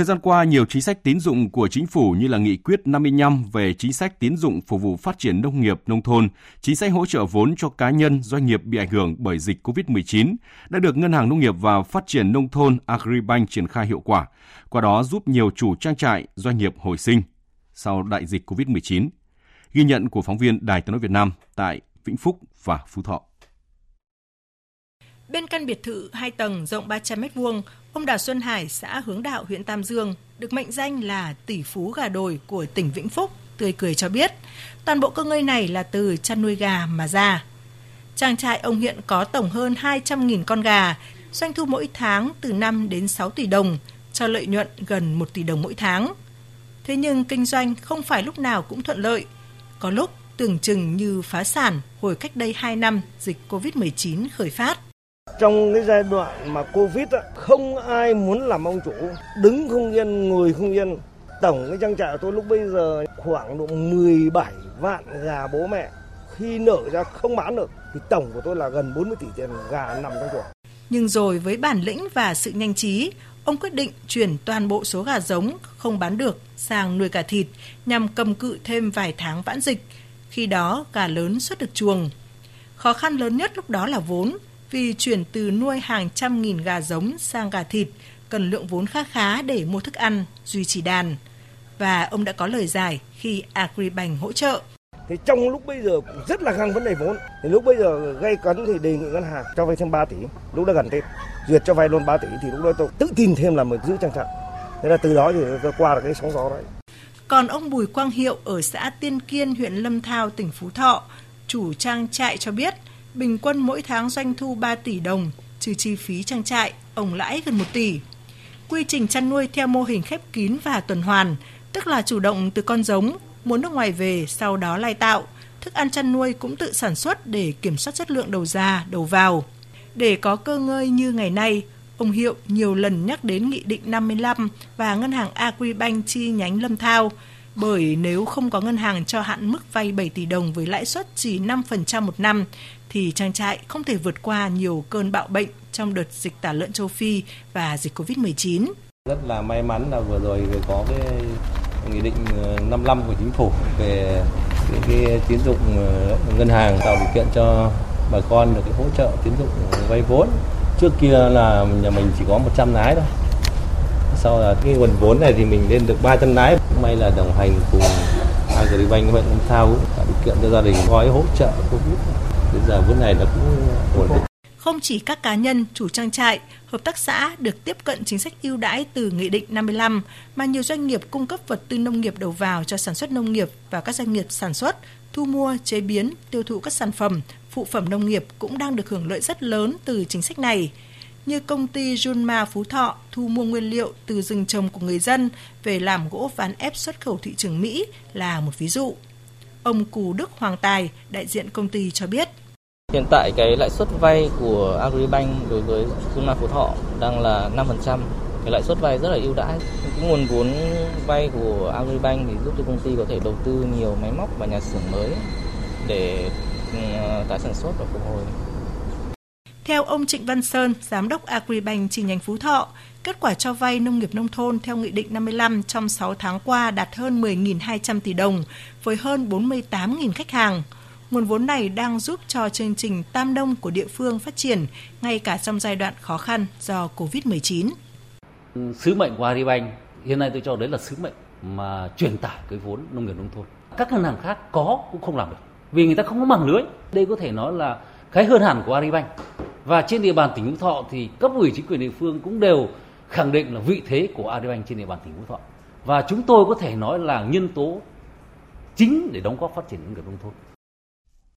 Thời gian qua, nhiều chính sách tín dụng của chính phủ như là nghị quyết 55 về chính sách tín dụng phục vụ phát triển nông nghiệp nông thôn, chính sách hỗ trợ vốn cho cá nhân, doanh nghiệp bị ảnh hưởng bởi dịch COVID-19 đã được Ngân hàng Nông nghiệp và Phát triển nông thôn Agribank triển khai hiệu quả, qua đó giúp nhiều chủ trang trại, doanh nghiệp hồi sinh sau đại dịch COVID-19. Ghi nhận của phóng viên Đài Tiếng nói Việt Nam tại Vĩnh Phúc và Phú Thọ. Bên căn biệt thự 2 tầng rộng 300 m2, ông Đào Xuân Hải, xã Hướng Đạo, huyện Tam Dương, được mệnh danh là tỷ phú gà đồi của tỉnh Vĩnh Phúc, tươi cười cho biết, toàn bộ cơ ngơi này là từ chăn nuôi gà mà ra. Trang trại ông hiện có tổng hơn 200.000 con gà, doanh thu mỗi tháng từ 5 đến 6 tỷ đồng, cho lợi nhuận gần 1 tỷ đồng mỗi tháng. Thế nhưng kinh doanh không phải lúc nào cũng thuận lợi. Có lúc tưởng chừng như phá sản hồi cách đây 2 năm dịch COVID-19 khởi phát. Trong cái giai đoạn mà Covid á, không ai muốn làm ông chủ, đứng không yên, ngồi không yên. Tổng cái trang trại của tôi lúc bây giờ khoảng độ 17 vạn gà bố mẹ. Khi nở ra không bán được thì tổng của tôi là gần 40 tỷ tiền gà nằm trong chuồng. Nhưng rồi với bản lĩnh và sự nhanh trí, ông quyết định chuyển toàn bộ số gà giống không bán được sang nuôi cả thịt nhằm cầm cự thêm vài tháng vãn dịch. Khi đó gà lớn xuất được chuồng. Khó khăn lớn nhất lúc đó là vốn, vì chuyển từ nuôi hàng trăm nghìn gà giống sang gà thịt cần lượng vốn khá khá để mua thức ăn, duy trì đàn. Và ông đã có lời giải khi Agribank hỗ trợ. Thì trong lúc bây giờ cũng rất là căng vấn đề vốn. Thì lúc bây giờ gây cấn thì đề nghị ngân hàng cho vay thêm 3 tỷ. Lúc đó gần Tết, duyệt cho vay luôn 3 tỷ thì lúc đó tôi tự tin thêm là mình giữ trang trại. Thế là từ đó thì tôi qua được cái sóng gió đấy. Còn ông Bùi Quang Hiệu ở xã Tiên Kiên, huyện Lâm Thao, tỉnh Phú Thọ, chủ trang trại cho biết – bình quân mỗi tháng doanh thu 3 tỷ đồng, trừ chi phí trang trại, ông lãi gần 1 tỷ. Quy trình chăn nuôi theo mô hình khép kín và tuần hoàn, tức là chủ động từ con giống, mua nước ngoài về, sau đó lai tạo. Thức ăn chăn nuôi cũng tự sản xuất để kiểm soát chất lượng đầu ra, đầu vào. Để có cơ ngơi như ngày nay, ông Hiệu nhiều lần nhắc đến Nghị định 55 và Ngân hàng Agribank chi nhánh Lâm Thao, bởi nếu không có ngân hàng cho hạn mức vay 7 tỷ đồng với lãi suất chỉ 5% một năm thì trang trại không thể vượt qua nhiều cơn bạo bệnh trong đợt dịch tả lợn châu Phi và dịch Covid-19. Rất là may mắn là vừa rồi có cái nghị định ờ, 55 của chính phủ về cái, cái tín dụng ờ, ngân hàng tạo điều kiện cho bà con được cái hỗ trợ tín dụng vay vốn. Trước kia là nhà mình chỉ có 100 lái thôi. Sau là cái nguồn vốn này thì mình lên được 300 lái. May là đồng hành cùng Agribank huyện Lâm Thao tạo điều kiện cho gia đình gói hỗ trợ Covid đến giờ vốn này nó cũng ổn định. Không chỉ các cá nhân, chủ trang trại, hợp tác xã được tiếp cận chính sách ưu đãi từ Nghị định 55, mà nhiều doanh nghiệp cung cấp vật tư nông nghiệp đầu vào cho sản xuất nông nghiệp và các doanh nghiệp sản xuất, thu mua, chế biến, tiêu thụ các sản phẩm, phụ phẩm nông nghiệp cũng đang được hưởng lợi rất lớn từ chính sách này. Như công ty Junma Phú Thọ thu mua nguyên liệu từ rừng trồng của người dân về làm gỗ ván ép xuất khẩu thị trường Mỹ là một ví dụ. Ông Cù Đức Hoàng Tài, đại diện công ty cho biết. Hiện tại cái lãi suất vay của Agribank đối với Junma Phú Thọ đang là 5%. Cái lãi suất vay rất là ưu đãi. Cái nguồn vốn vay của Agribank thì giúp cho công ty có thể đầu tư nhiều máy móc và nhà xưởng mới để ừ, tái sản xuất và phục hồi. Theo ông Trịnh Văn Sơn, giám đốc Agribank chi nhánh Phú Thọ, kết quả cho vay nông nghiệp nông thôn theo Nghị định 55 trong 6 tháng qua đạt hơn 10.200 tỷ đồng với hơn 48.000 khách hàng. Nguồn vốn này đang giúp cho chương trình Tam Đông của địa phương phát triển ngay cả trong giai đoạn khó khăn do Covid-19. Ừ, sứ mệnh của Agribank hiện nay tôi cho đấy là sứ mệnh mà truyền tải cái vốn nông nghiệp nông thôn. Các ngân hàng khác có cũng không làm được vì người ta không có mạng lưới. Đây có thể nói là cái hơn hẳn của Agribank. Và trên địa bàn tỉnh Phú Thọ thì cấp ủy chính quyền địa phương cũng đều khẳng định là vị thế của Agribank trên địa bàn tỉnh Phú Thọ. Và chúng tôi có thể nói là nhân tố chính để đóng góp phát triển nông nghiệp nông thôn.